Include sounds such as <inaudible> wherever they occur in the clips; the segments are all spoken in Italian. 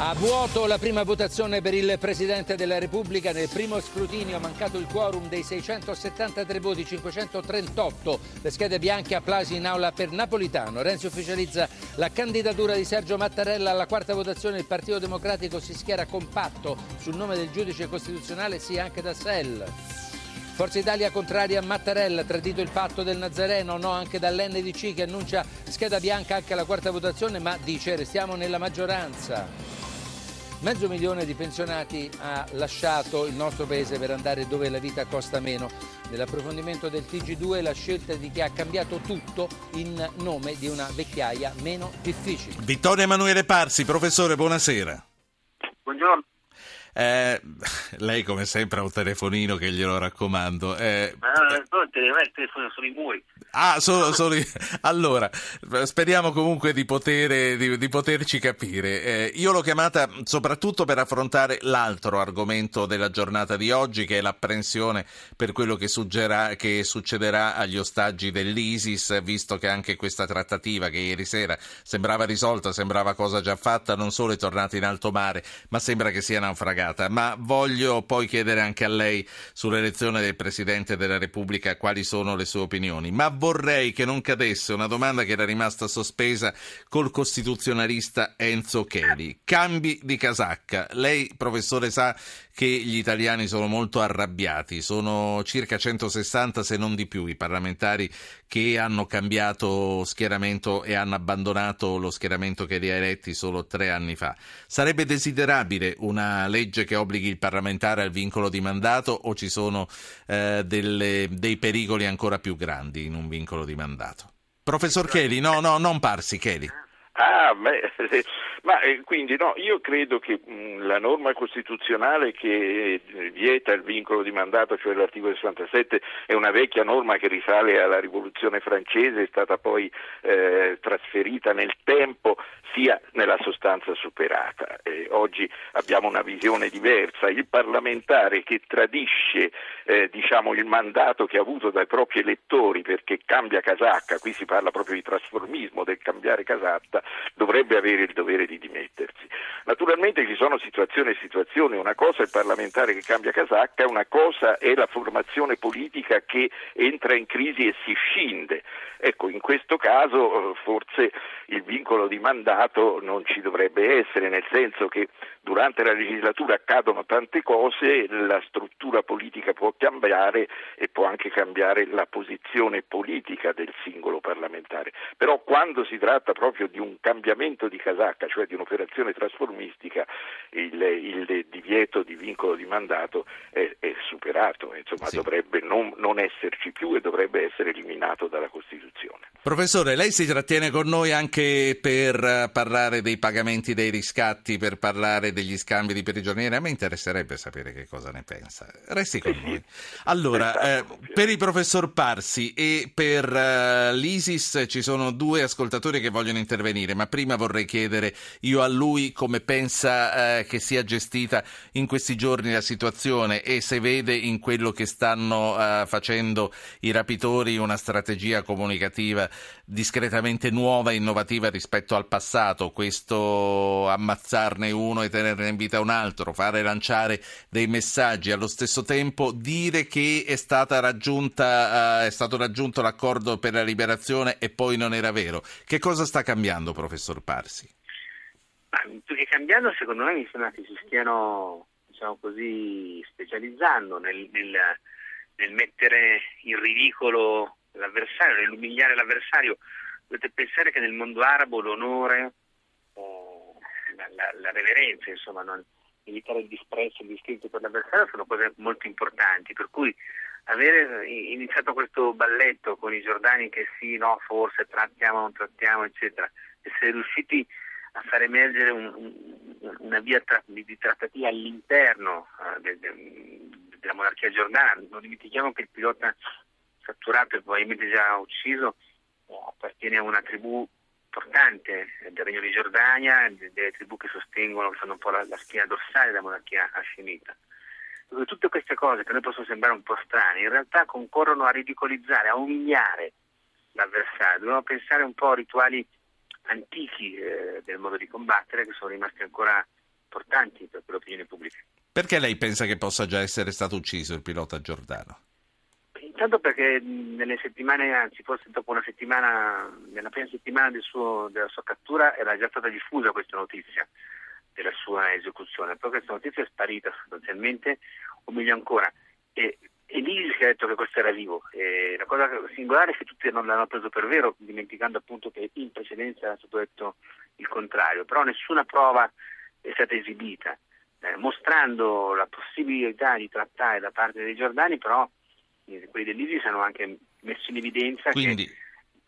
A vuoto la prima votazione per il Presidente della Repubblica. Nel primo scrutinio ha mancato il quorum dei 673 voti, 538. Le schede bianche, applausi in aula per Napolitano. Renzi ufficializza la candidatura di Sergio Mattarella alla quarta votazione. Il Partito Democratico si schiera compatto sul nome del giudice costituzionale, sì anche da SEL. Forza Italia contraria a Mattarella, tradito il patto del Nazareno, no anche dall'NDC che annuncia scheda bianca anche alla quarta votazione, ma dice restiamo nella maggioranza. Mezzo milione di pensionati ha lasciato il nostro paese per andare dove la vita costa meno. Nell'approfondimento del TG2 la scelta di chi ha cambiato tutto in nome di una vecchiaia meno difficile. Vittorio Emanuele Parsi, professore, buonasera. Buongiorno. Eh, <laughs> lei come sempre ha un telefonino che glielo raccomando. Eh, Ma no, il telefono sono i muri. Ah, solo, solo... allora, speriamo comunque di, poter, di, di poterci capire. Eh, io l'ho chiamata soprattutto per affrontare l'altro argomento della giornata di oggi, che è l'apprensione per quello che, che succederà agli ostaggi dell'ISIS, visto che anche questa trattativa che ieri sera sembrava risolta, sembrava cosa già fatta, non solo è tornata in alto mare, ma sembra che sia naufragata. Ma voglio poi chiedere anche a lei sull'elezione del Presidente della Repubblica quali sono le sue opinioni. Ma vorrei che non cadesse una domanda che era rimasta sospesa col costituzionalista Enzo Cheli. Cambi di casacca. Lei, professore, sa che gli italiani sono molto arrabbiati, sono circa 160 se non di più i parlamentari che hanno cambiato schieramento e hanno abbandonato lo schieramento che li ha eletti solo tre anni fa. Sarebbe desiderabile una legge che obblighi il parlamentare al vincolo di mandato o ci sono eh, delle, dei pericoli ancora più grandi in un vincolo di mandato? Professor Cheli, no, no, non Parsi, Cheli. Ah, beh, <laughs> ma eh, quindi no, io credo che mh, la norma costituzionale che eh, vieta il vincolo di mandato, cioè l'articolo 67, è una vecchia norma che risale alla rivoluzione francese, è stata poi eh, trasferita nel tempo, sia nella sostanza superata. Eh, oggi abbiamo una visione diversa, il parlamentare che tradisce eh, diciamo, il mandato che ha avuto dai propri elettori perché cambia casacca, qui si parla proprio di trasformismo, del cambiare casacca, dovrebbe avere il dovere di dimettersi. Naturalmente ci sono situazioni e situazioni, una cosa è il parlamentare che cambia casacca, una cosa è la formazione politica che entra in crisi e si scinde. Ecco, in questo caso eh, forse il vincolo di mandato non ci dovrebbe essere, nel senso che durante la legislatura accadono tante cose, la struttura politica può cambiare e può anche cambiare la posizione politica del singolo parlamentare. Però quando si tratta proprio di un cambiamento di casacca, cioè di un'operazione trasformistica, il, il divieto di vincolo di mandato è, è superato, insomma sì. dovrebbe non, non esserci più e dovrebbe essere eliminato dalla Costituzione. Professore, lei si trattiene con noi anche per parlare dei pagamenti dei riscatti, per parlare degli scambi di prigionieri. A me interesserebbe sapere che cosa ne pensa. Resti con noi. Allora, eh, per il professor Parsi e per uh, l'ISIS ci sono due ascoltatori che vogliono intervenire, ma prima vorrei chiedere io a lui come pensa uh, che sia gestita in questi giorni la situazione e se vede in quello che stanno uh, facendo i rapitori una strategia comunicativa discretamente nuova e innovativa rispetto al passato, questo ammazzarne uno e tenerne in vita un altro, fare lanciare dei messaggi, allo stesso tempo dire che è, raggiunta, uh, è stato raggiunto l'accordo per la liberazione e poi non era vero. Che cosa sta cambiando, professor Parsi? più che cambiando, secondo me mi sembra che si stiano diciamo così, specializzando nel, nel, nel mettere in ridicolo l'avversario, nell'umiliare l'avversario. Dovete pensare che nel mondo arabo l'onore, eh, la, la, la, reverenza, insomma, non, evitare il disprezzo, il distinto per l'avversario sono cose molto importanti, per cui avere iniziato questo balletto con i giordani che sì, no, forse trattiamo, non trattiamo, eccetera, essere riusciti a far emergere un, un, una via tra, di, di, trattativa all'interno uh, de, de, della monarchia giordana. Non dimentichiamo che il pilota catturato e probabilmente già ucciso eh, appartiene a una tribù importante del Regno di Giordania, delle tribù che sostengono, che fanno un po' la, la spina dorsale della monarchia hascemita. Tutte queste cose che a noi possono sembrare un po' strane, in realtà concorrono a ridicolizzare, a umiliare l'avversario. Dobbiamo pensare un po' a rituali antichi eh, del modo di combattere che sono rimasti ancora importanti per l'opinione pubblica. Perché lei pensa che possa già essere stato ucciso il pilota Giordano? Intanto perché nelle settimane, anzi forse dopo una settimana, nella prima settimana del suo, della sua cattura era già stata diffusa questa notizia della sua esecuzione, però questa notizia è sparita sostanzialmente, o meglio ancora, e, e l'ISIS ha detto che questo era vivo. E la cosa singolare è che tutti non l'hanno preso per vero, dimenticando appunto che in precedenza era stato detto il contrario, però nessuna prova è stata esibita, eh, mostrando la possibilità di trattare da parte dei Giordani, però quelli dell'ISIS hanno anche messo in evidenza Quindi... che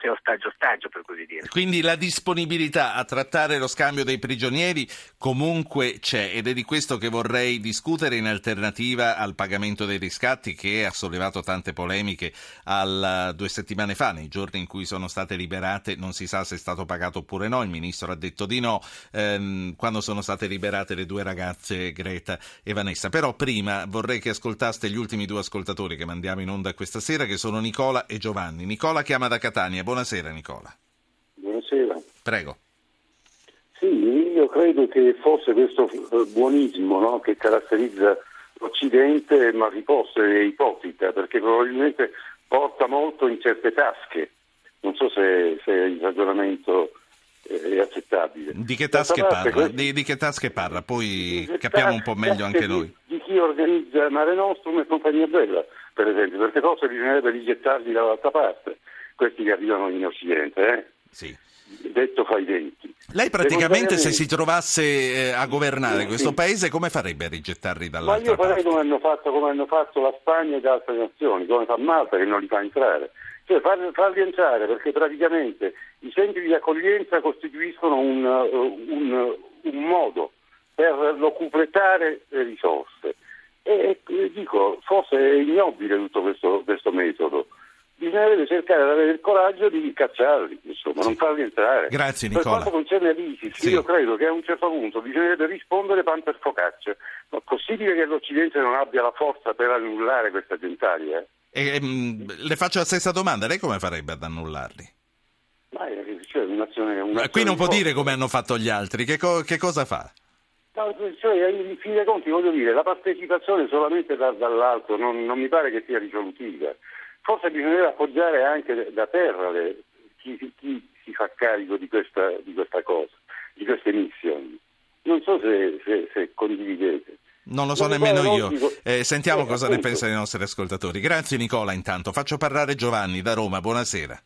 c'è ostaggio ostaggio per così dire. Quindi la disponibilità a trattare lo scambio dei prigionieri comunque c'è ed è di questo che vorrei discutere in alternativa al pagamento dei riscatti che ha sollevato tante polemiche al, due settimane fa, nei giorni in cui sono state liberate, non si sa se è stato pagato oppure no, il ministro ha detto di no, ehm, quando sono state liberate le due ragazze Greta e Vanessa. Però prima vorrei che ascoltaste gli ultimi due ascoltatori che mandiamo in onda questa sera, che sono Nicola e Giovanni. Nicola chiama da Catania. Buonasera Nicola. Buonasera. Prego. Sì, io credo che fosse questo buonismo no, che caratterizza l'Occidente, ma riposta e ipocrita, perché probabilmente porta molto in certe tasche. Non so se, se il ragionamento è accettabile. Di che tasche parla? Questi... Di, di, che tasche parla? Poi capiamo un po' meglio anche di, noi. Di chi organizza Mare Nostrum e compagnia bella, per esempio, perché forse bisognerebbe rigettarli dall'altra parte questi che arrivano in Occidente, eh? Sì. detto fra i denti. Lei praticamente se si trovasse eh, a governare sì, questo sì. paese come farebbe a rigettarli dall'altra parte? Ma io farei come hanno, fatto, come hanno fatto la Spagna ed altre nazioni, come fa Malta che non li fa entrare. Cioè farli, farli entrare perché praticamente i centri di accoglienza costituiscono un, un, un modo per locupletare le risorse. E, e dico, forse è ignobile tutto questo, questo metodo bisognerebbe cercare di avere il coraggio di cacciarli, insomma, sì. non farli entrare. Grazie Nicola. Per quanto concerne l'ISIS, sì. io credo che a un certo punto bisognerebbe rispondere pan per focaccia. Ma è possibile che l'Occidente non abbia la forza per annullare questa gentaria? E, um, le faccio la stessa domanda, lei come farebbe ad annullarli? Ma è, cioè, un'azione, un'azione Qui non può forza. dire come hanno fatto gli altri, che, co- che cosa fa? No, cioè, in fin dei conti voglio dire, la partecipazione solamente da, dall'alto non, non mi pare che sia risolutiva forse bisognerebbe appoggiare anche da terra le, chi, chi, si fa carico di questa, di questa, cosa, di queste missioni. Non so se, se, se condividete. Non lo so non nemmeno io. Eh, sentiamo eh, cosa appunto. ne pensano i nostri ascoltatori. Grazie Nicola intanto. Faccio parlare Giovanni da Roma. Buonasera.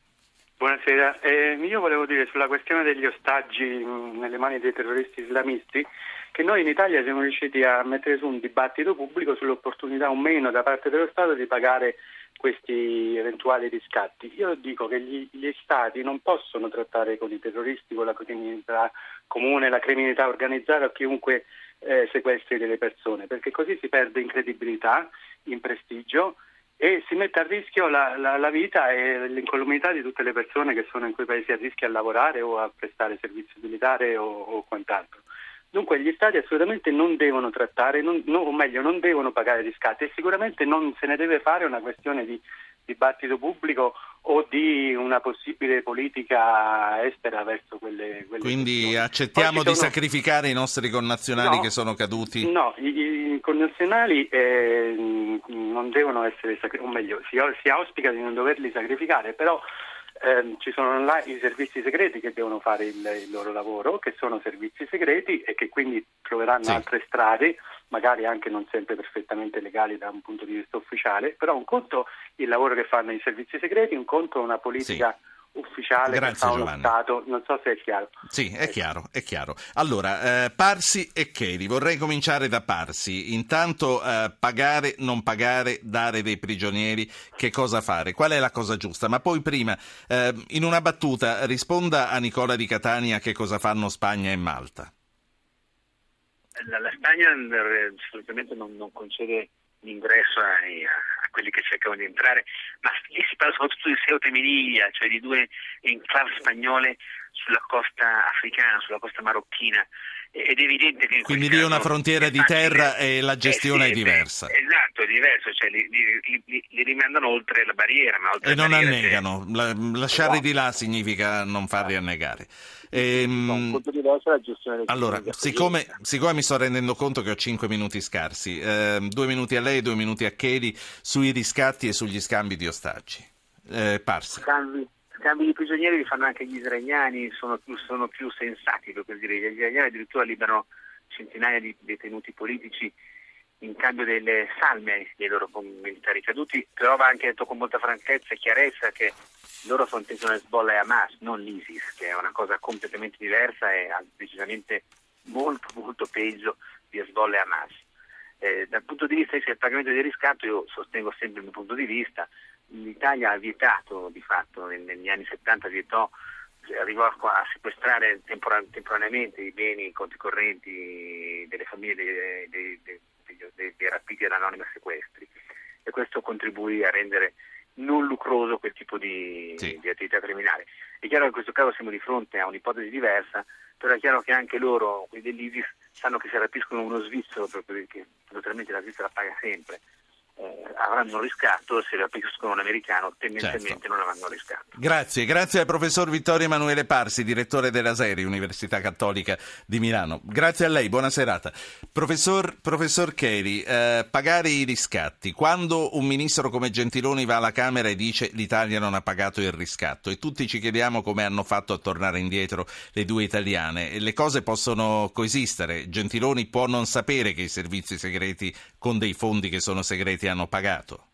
Buonasera. Eh, io volevo dire sulla questione degli ostaggi mh, nelle mani dei terroristi islamisti che noi in Italia siamo riusciti a mettere su un dibattito pubblico sull'opportunità o meno da parte dello Stato di pagare questi eventuali riscatti. Io dico che gli, gli, Stati non possono trattare con i terroristi, con la criminalità comune, la criminalità organizzata o chiunque eh, sequestri delle persone, perché così si perde in credibilità, in prestigio e si mette a rischio la, la, la vita e l'incolumità di tutte le persone che sono in quei paesi a rischio a lavorare o a prestare servizio militare o, o quant'altro. Dunque gli Stati assolutamente non devono trattare, non, no, o meglio non devono pagare riscatti e sicuramente non se ne deve fare una questione di dibattito pubblico o di una possibile politica estera verso quelle, quelle Quindi questioni. accettiamo di sono... sacrificare i nostri connazionali no, che sono caduti? No, i, i connazionali eh, non devono essere sacrificati, o meglio si, si auspica di non doverli sacrificare, però eh, ci sono là i servizi segreti che devono fare il, il, loro lavoro, che sono servizi segreti e che quindi troveranno sì. altre strade, magari anche non sempre perfettamente legali da un punto di vista ufficiale, però un conto il lavoro che fanno i servizi segreti, un conto una politica sì ufficiale Grazie, che fa uno Stato, non so se è chiaro. Sì, è chiaro, è chiaro. Allora, eh, Parsi e Cheli, vorrei cominciare da Parsi. Intanto eh, pagare, non pagare, dare dei prigionieri, che cosa fare? Qual è la cosa giusta? Ma poi prima, eh, in una battuta, risponda a Nicola di Catania che cosa fanno Spagna e Malta. La, la Spagna eh, assolutamente non, non concede l'ingresso ai, a quelli che cercano di entrare, ma lì si parla soprattutto di Ceuta e Melilla, cioè di due enclave spagnole sulla costa africana, sulla costa marocchina ed è evidente che quindi lì una frontiera di terra e la gestione eh sì, è diversa. esatto è diverso cioè li, li, li, li rimandano oltre la barriera oltre e non barriera annegano. La, lasciarli di là significa non farli annegare. Ehm, la gestione allora siccome, siccome, mi sto rendendo conto che ho 5 minuti scarsi eh, due minuti a lei due minuti a Cheli sui riscatti e sugli scambi di ostaggi. Eh, Parsi. Scambi scambi di prigionieri li fanno anche gli israeliani, sono più, sono più sensati, per così dire. Gli israeliani addirittura liberano centinaia di detenuti politici in cambio delle salme dei loro militari caduti, però va anche detto con molta franchezza e chiarezza che loro fronteggiano Hezbollah e Hamas, non l'ISIS, che è una cosa completamente diversa e decisamente molto molto peggio di Hezbollah e Hamas. Eh, dal punto di vista del pagamento del riscatto io sostengo sempre il mio punto di vista, l'Italia ha vietato di fatto negli anni 70 vietò arrivò a sequestrare temporaneamente i beni, i conti correnti delle famiglie dei, dei, dei, dei rapiti dall'anonima sequestri e questo contribuì a rendere non lucroso quel tipo di, sì. di, attività criminale. È chiaro che in questo caso siamo di fronte a un'ipotesi diversa, però è chiaro che anche loro, quelli dell'ISIS, sanno che se rapiscono uno svizzero, perché naturalmente la Svizzera paga sempre, avranno un riscatto, se rapiscono un americano tendenzialmente certo. non avranno riscatto. Grazie, grazie al professor Vittorio Emanuele Parsi, direttore della SERI, Università Cattolica di Milano. Grazie a lei, buona serata. Professor, professor Cheri, eh, pagare i riscatti. Quando un ministro come Gentiloni va alla Camera e dice l'Italia non ha pagato il riscatto e tutti ci chiediamo come hanno fatto a tornare indietro le due italiane, le cose possono coesistere. Gentiloni può non sapere che i servizi segreti con dei fondi che sono segreti ti hanno pagato?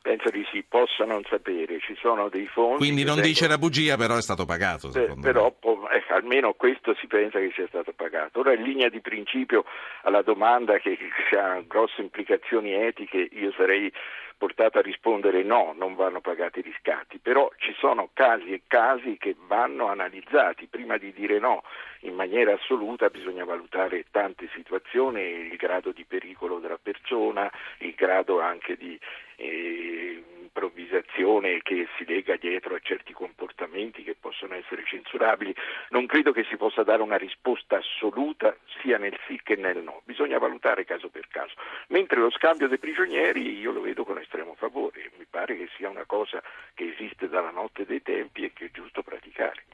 Penso di sì, possa non sapere, ci sono dei fondi. Quindi non dice la bugia, però è stato pagato. Eh, però eh, almeno questo si pensa che sia stato pagato. Ora in linea di principio alla domanda che, che ha grosse implicazioni etiche, io sarei portato a rispondere no, non vanno pagati i riscatti, però ci sono casi e casi che vanno analizzati, prima di dire no in maniera assoluta bisogna valutare tante situazioni, il grado di pericolo della persona, il grado anche di eh, improvvisazione che si lega dietro a certi comportamenti che possono essere censurabili. Non credo che si possa dare una risposta assoluta sia nel sì che nel no, bisogna valutare caso per caso. Mentre lo scambio dei prigionieri io lo vedo pare che sia una cosa che esiste dalla notte dei tempi e che è giusto praticare.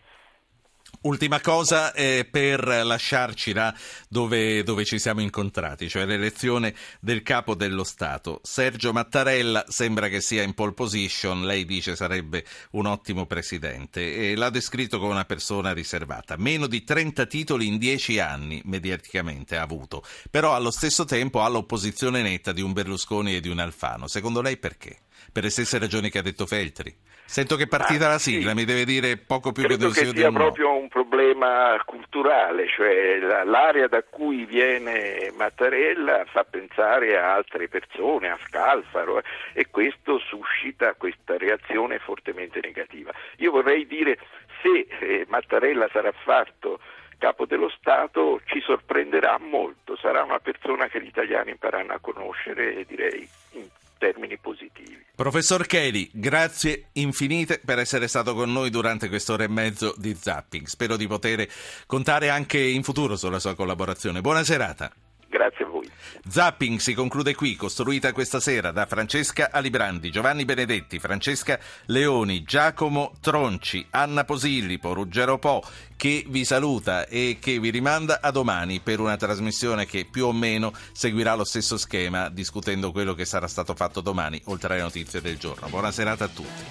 Ultima cosa eh, per lasciarci là dove, dove, ci siamo incontrati, cioè l'elezione del capo dello Stato. Sergio Mattarella sembra che sia in pole position, lei dice sarebbe un ottimo presidente e l'ha descritto come una persona riservata. Meno di 30 titoli in 10 anni mediaticamente ha avuto, però allo stesso tempo ha l'opposizione netta di un Berlusconi e di un Alfano. Secondo lei perché? Per le stesse ragioni che ha detto Feltri? Sento che partita ah, la sigla, sì. mi deve dire poco più Credo che o del no. proprio un problema culturale, cioè l'area da cui viene Mattarella fa pensare a altre persone, a Scalfaro, eh, e questo suscita questa reazione fortemente negativa. Io vorrei dire se eh, Mattarella sarà fatto capo dello Stato ci sorprenderà molto, sarà una persona che gli italiani impareranno a conoscere direi in termini positivi. Professor Kelly, grazie infinite per essere stato con noi durante quest'ora e mezzo di Zapping. Spero di poter contare anche in futuro sulla sua collaborazione. Buona serata. Zapping si conclude qui, costruita questa sera da Francesca Alibrandi, Giovanni Benedetti, Francesca Leoni, Giacomo Tronci, Anna Posillipo, Ruggero Po, che vi saluta e che vi rimanda a domani per una trasmissione che più o meno seguirà lo stesso schema, discutendo quello che sarà stato fatto domani, oltre alle notizie del giorno. Buona serata a tutti.